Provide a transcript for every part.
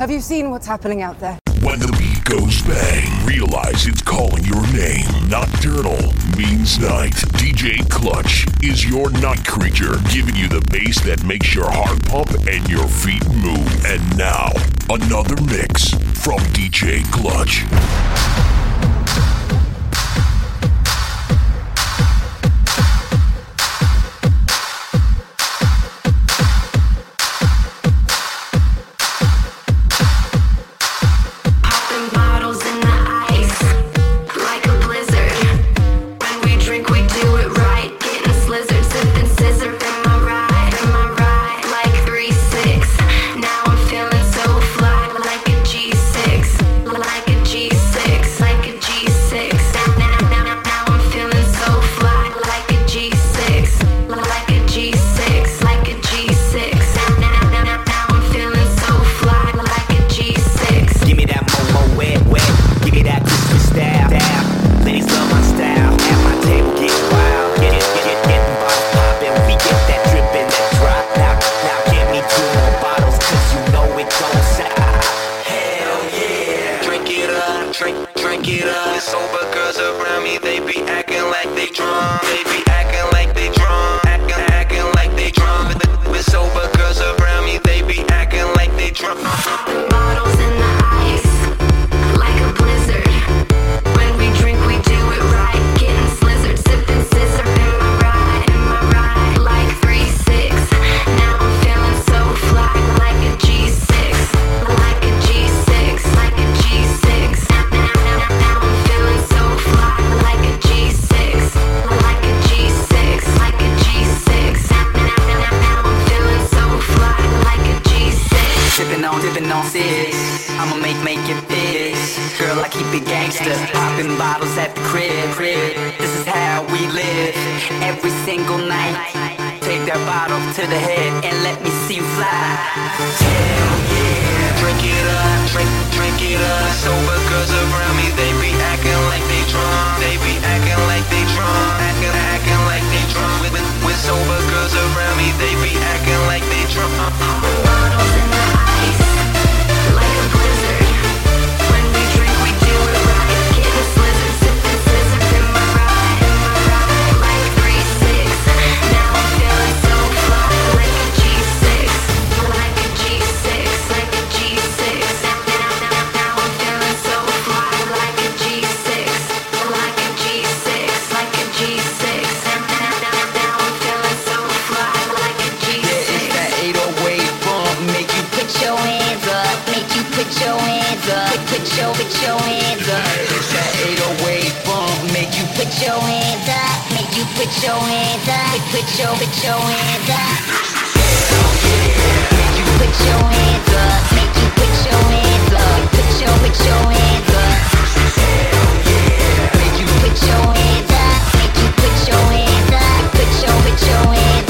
Have you seen what's happening out there? When the goes bang. Realize it's calling your name. Nocturnal means night. DJ Klutch is your night creature, giving you the bass that makes your heart pump and your feet move. And now, another mix from DJ Klutch. Take that bottle to the head and let me see you fly. Hell yeah. Drink it up, drink, drink it up. Sober girls around me, they be acting like they drunk. They be acting like they drunk. Acting, acting like they drunk. With, with sober girls around me, they be acting like they drunk. your hands up. It's that 808 bump. Make you put your hands up. Make you put your hands up. Put your, put your hands up. Make you put your hands up. Make you put your hands up. Put your, put your hands up. Make you put your hands up. Make you put your hands up. Put your, put your hands up.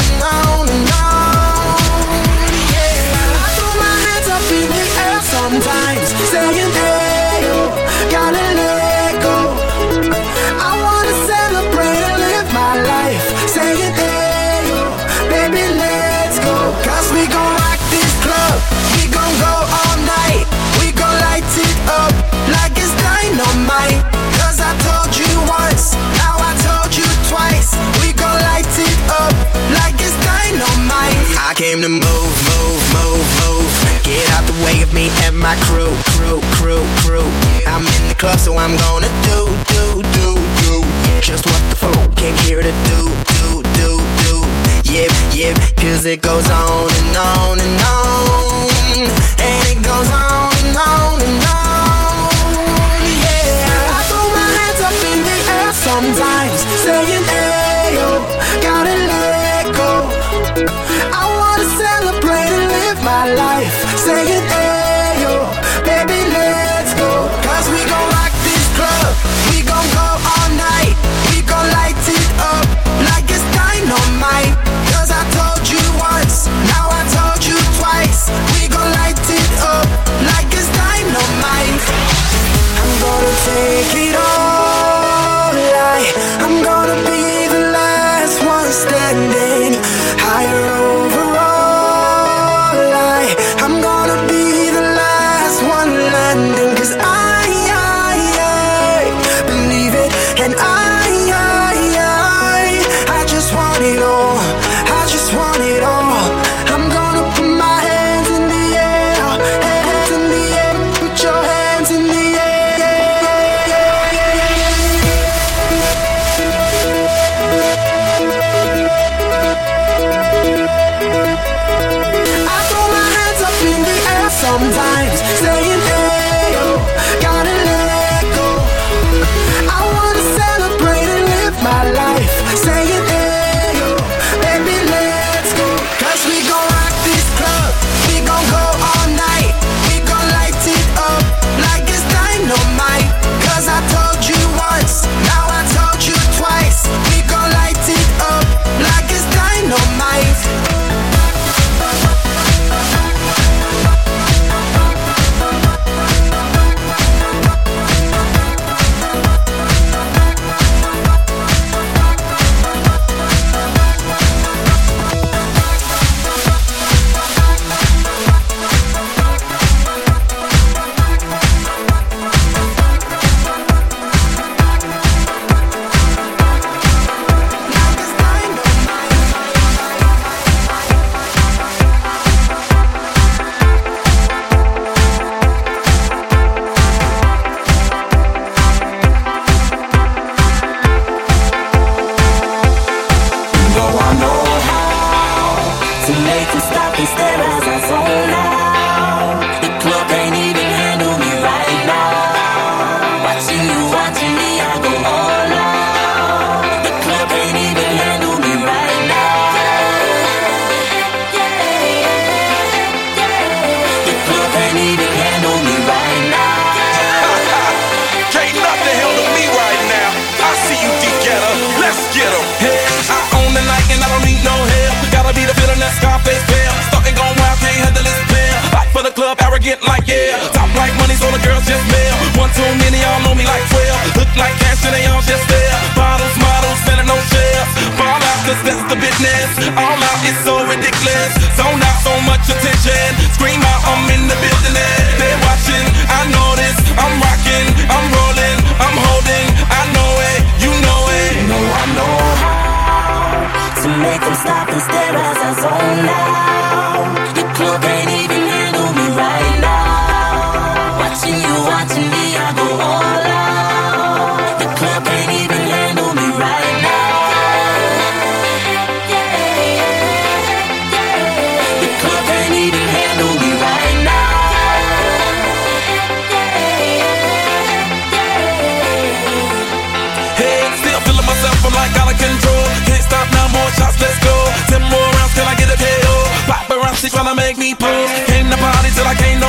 came to move, move, move, move. Get out the way of me and my crew, crew, crew, crew. I'm in the club, so I'm gonna do, do, do, do. Just what the came to do, do, do, do. It goes on and on and on. And it goes on and on and on. sometimes. Saying, hey, yo, gotta let go I wanna celebrate and live my life. Saying, hey, yo, baby, let's go. Cause we gon' rock this club. We gon' go all night. We gon' light it up like it's dynamite. Cause I told you once, now I told you twice. We gon' light it up like it's dynamite. I'm gonna take it all. I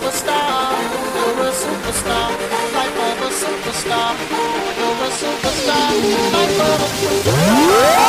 superstar. You're a superstar. Life of a superstar. You're a superstar. Life of a superstar.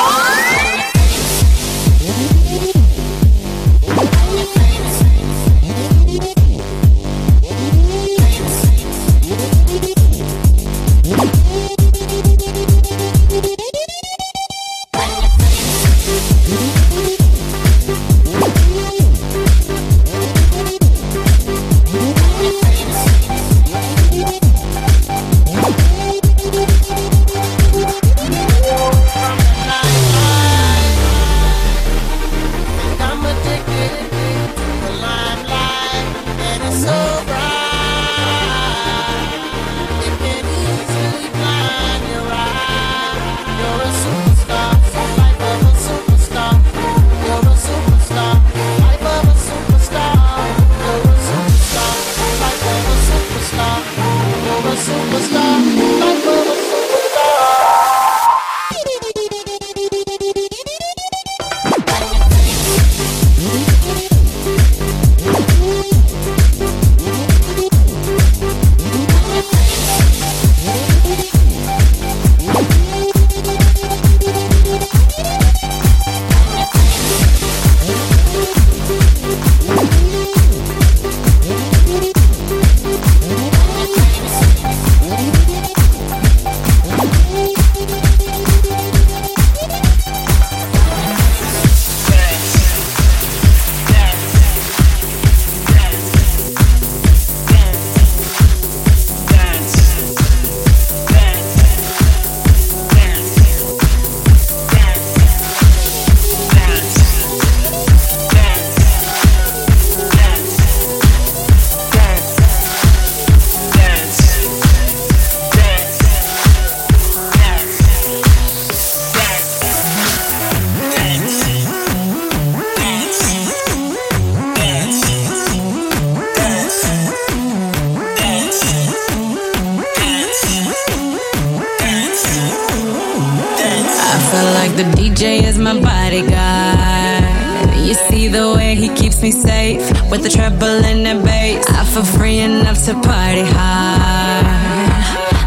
bodyguard. You see the way he keeps me safe with the treble and the bass. I feel free enough to party hard.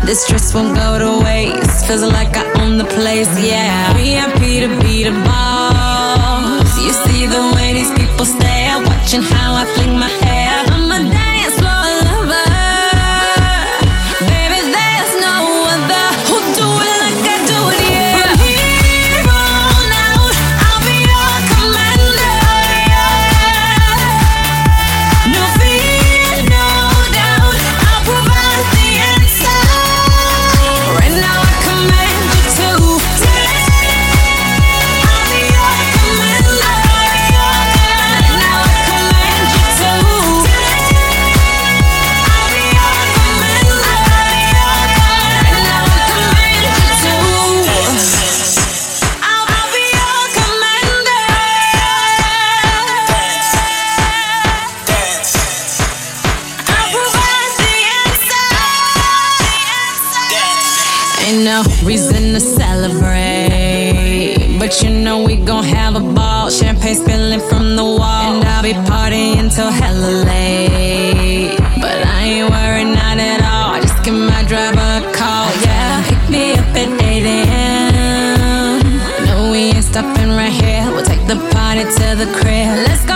This stress won't go to waste. Feels like I own the place, yeah. VIP to be the boss. You see the way these people stare, watching how I fling my hair. I'm a dad. me to the crib. Let's go.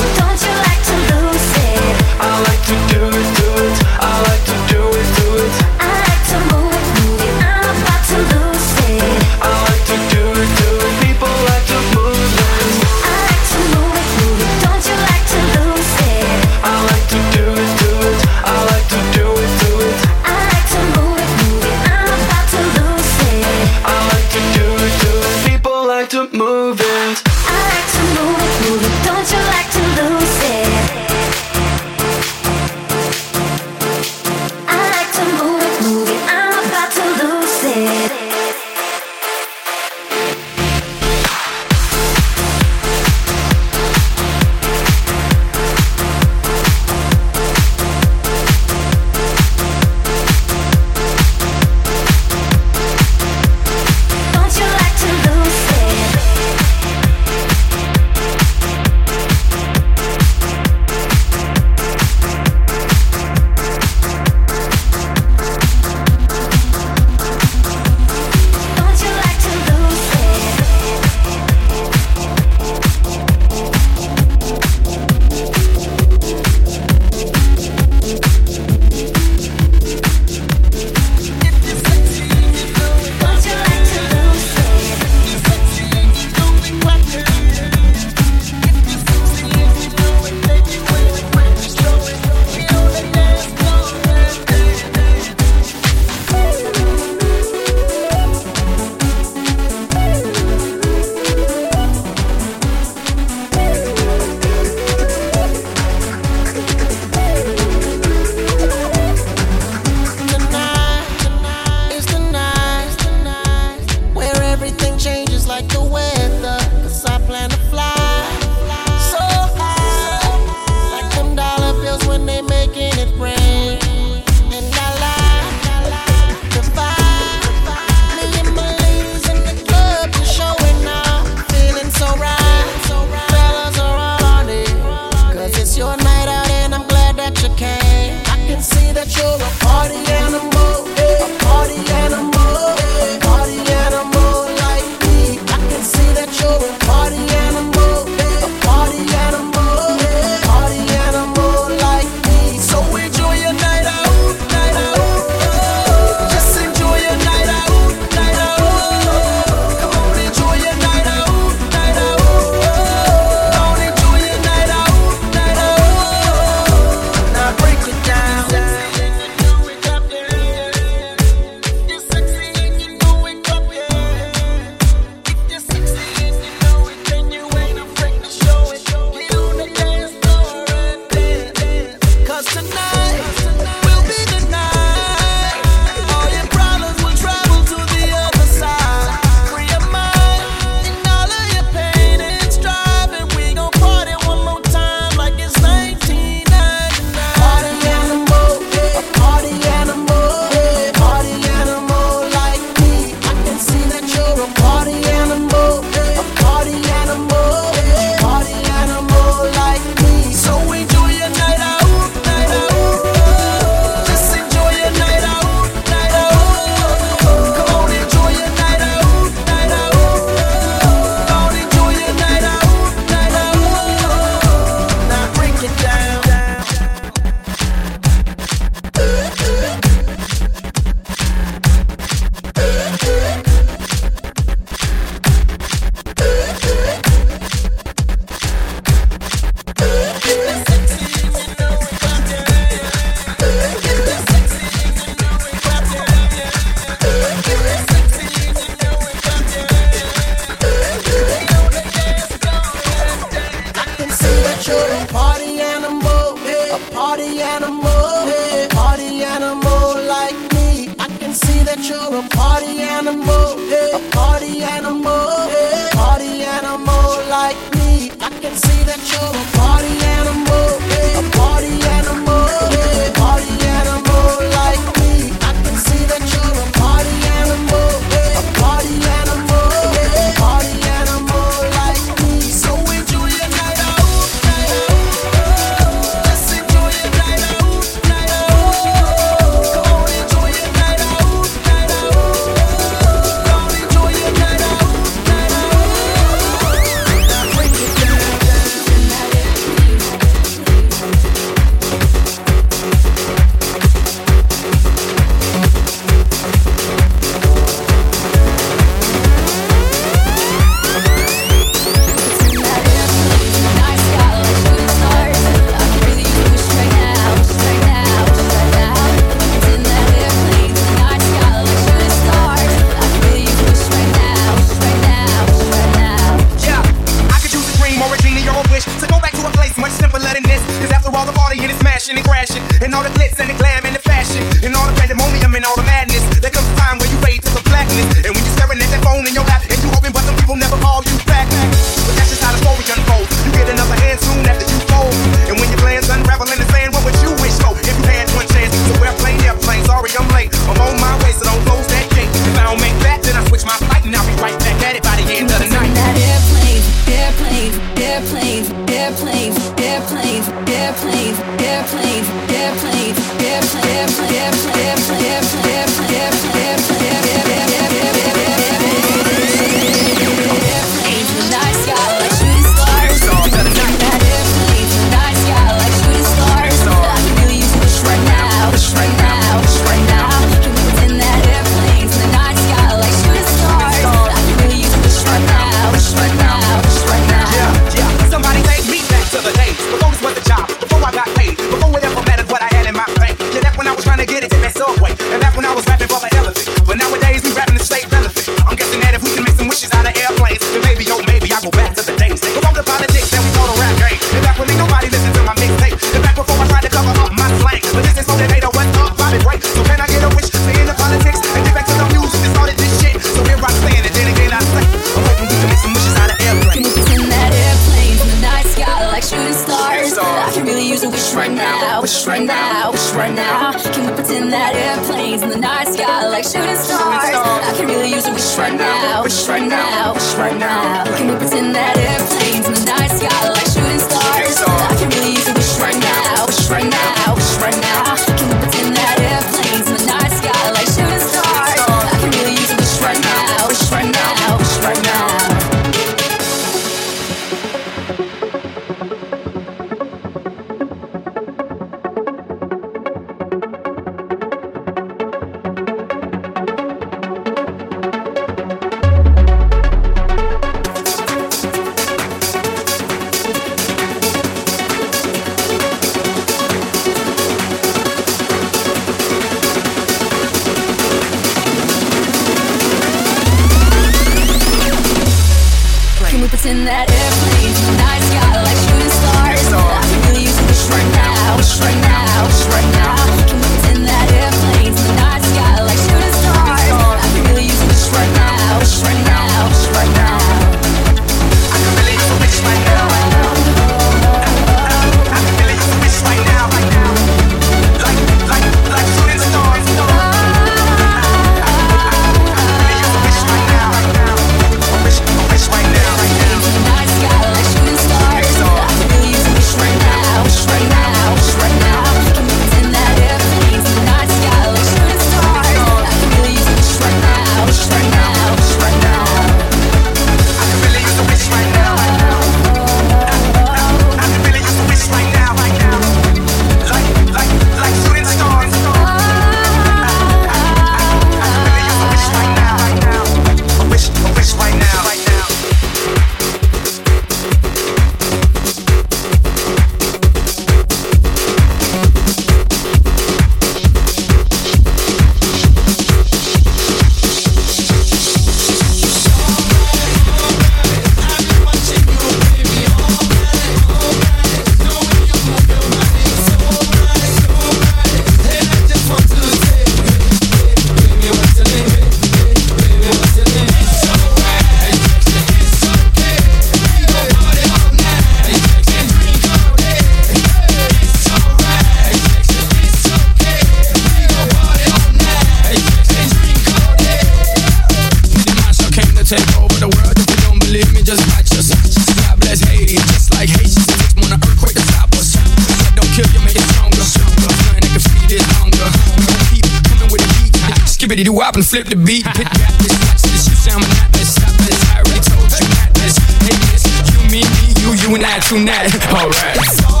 flip the beat. Pit rap this, watch this, you sound madness. Stop this, I already told you that this, Hey, this, you, me, me, you, you, and I, true, that. Alright.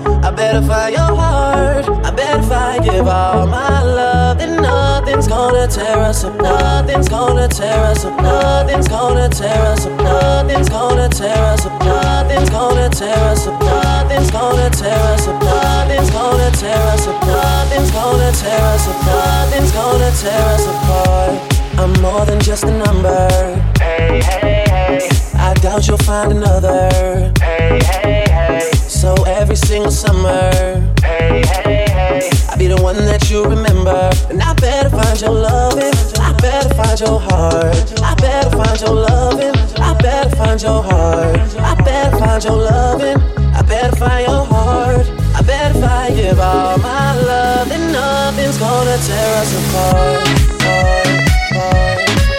I better find your heart. I better if I give all my love, then nothing's gonna tear us up. Nothing's gonna tear us up. Nothing's gonna tear us up. Nothing's gonna tear us up. Nothing's gonna tear us up. Nothing's gonna tear us up. Nothing's gonna tear us up. Nothing's gonna tear us up. Nothing's gonna tear us apart. I'm more than just a number. Hey, hey, hey. I doubt you'll find another. Hey, hey, hey. So every single summer, Hey, hey, hey. I'll be the one that you remember. And I better find your loving. I better find your heart. I better find your loving. I better find your heart. I better find your loving. I better find your heart. I better find give all my love, then nothing's gonna tear us apart. apart, apart,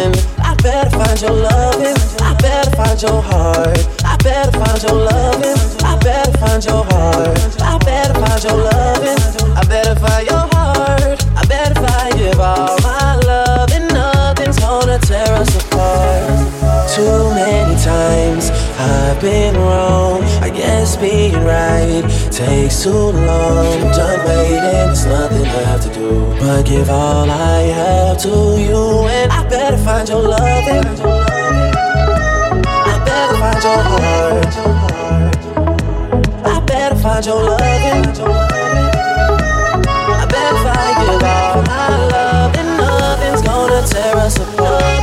missing. I better find your loving. I better find your heart. I better find your loving. I better find your heart. I better find your loving. I better find your heart. I better if I give all I've been wrong. I guess being right takes too long. I'm done waiting, there's nothing left to do but give all I have to you. And I better find your loving. I better find your heart. I better find your loving. I better I give all my love, then nothing's gonna tear us apart.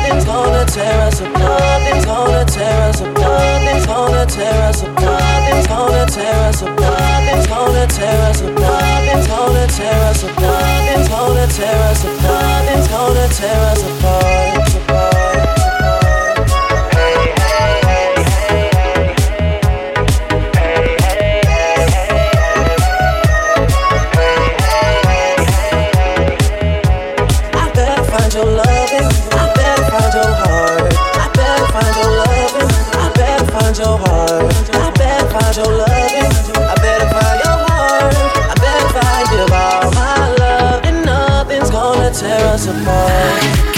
Nothing's gonna tear us apart. Nothing's gonna tear us apart. Nothing's gonna tear us apart. Nothing's gonna tear us apart. Nothing's gonna tear us apart. Nothing's gonna tear us apart. Nothing's gonna tear us apart. Nothing's gonna tear us apart. I better find your. I better find your heart. I better you all my love, and nothing's gonna tear us apart.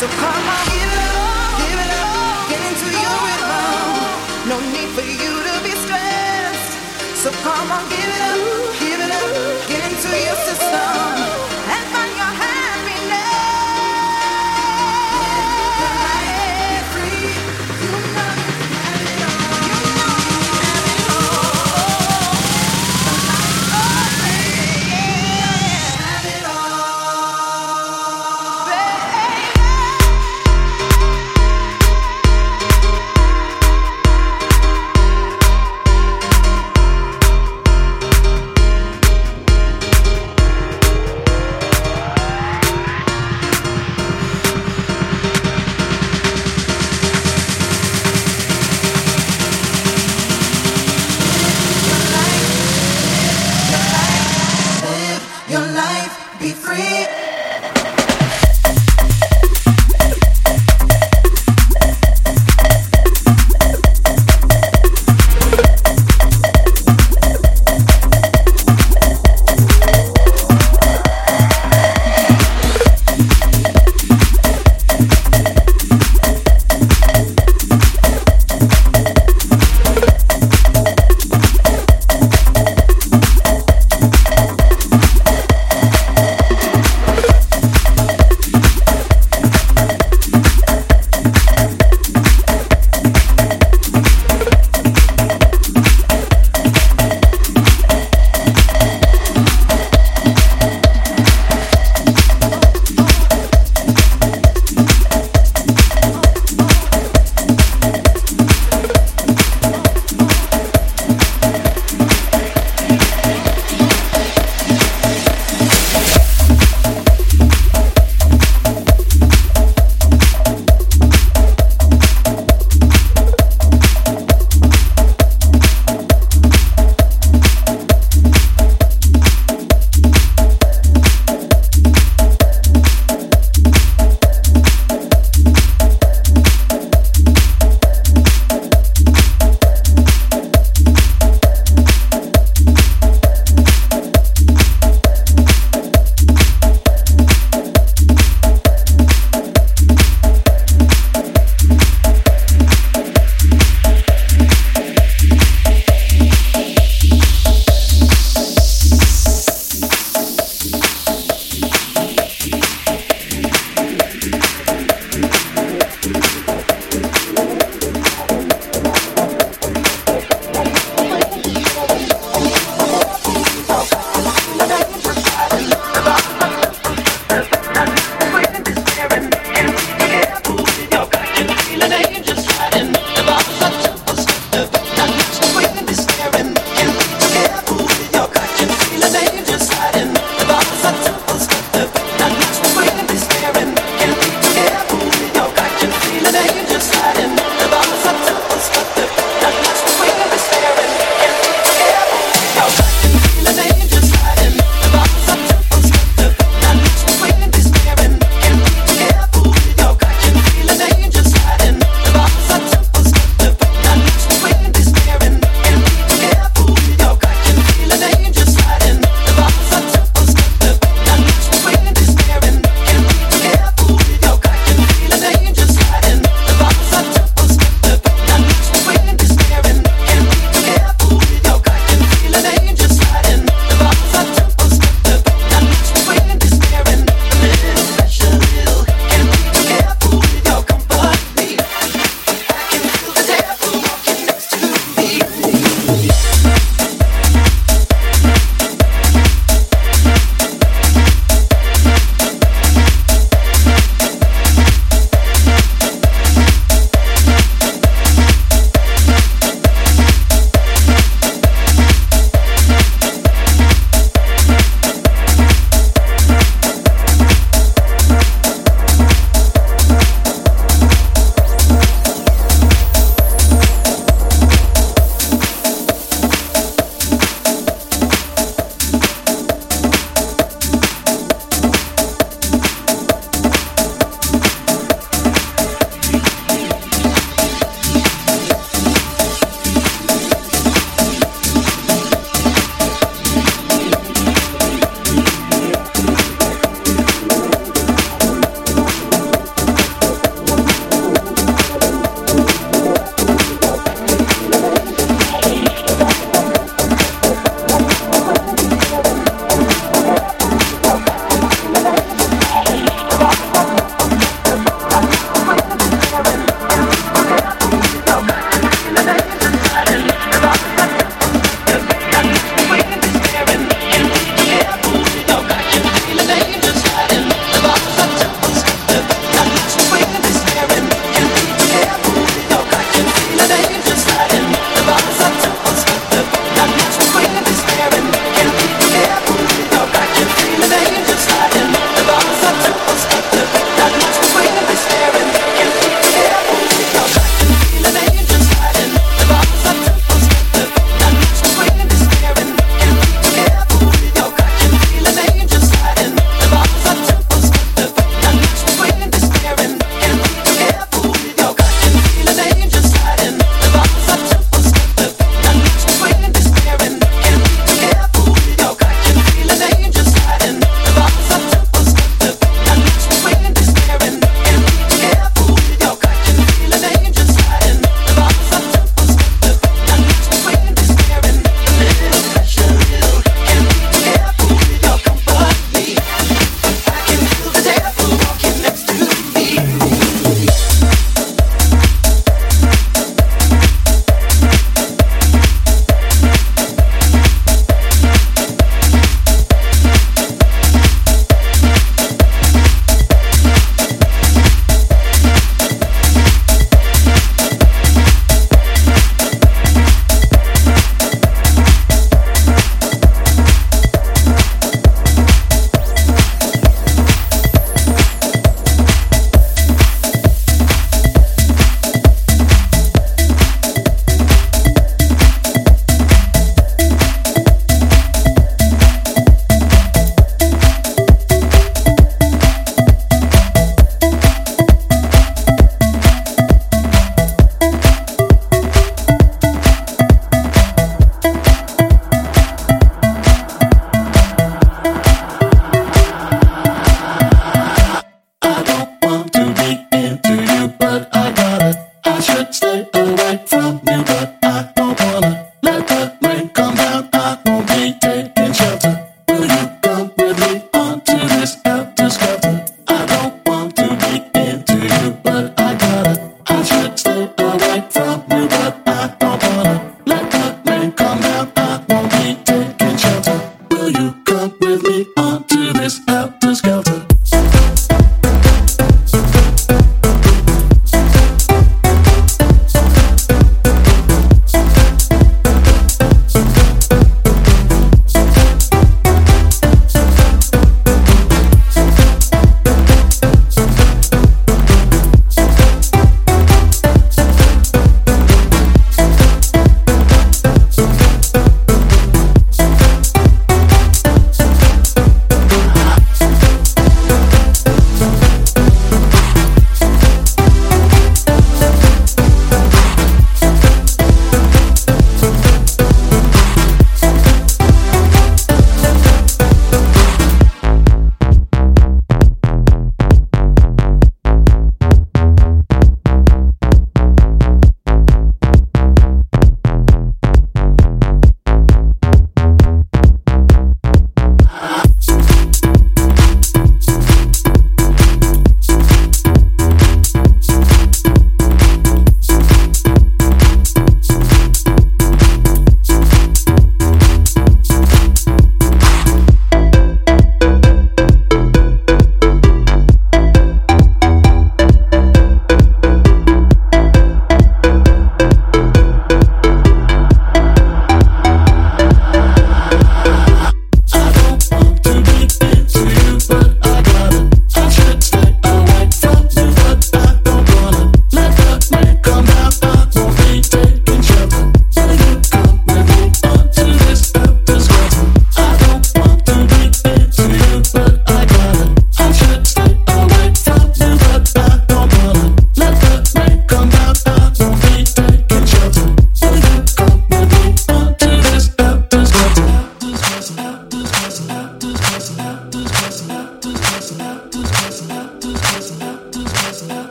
So come on, give it all, give it all, get into your rhythm. No need for you to be stressed. So come on,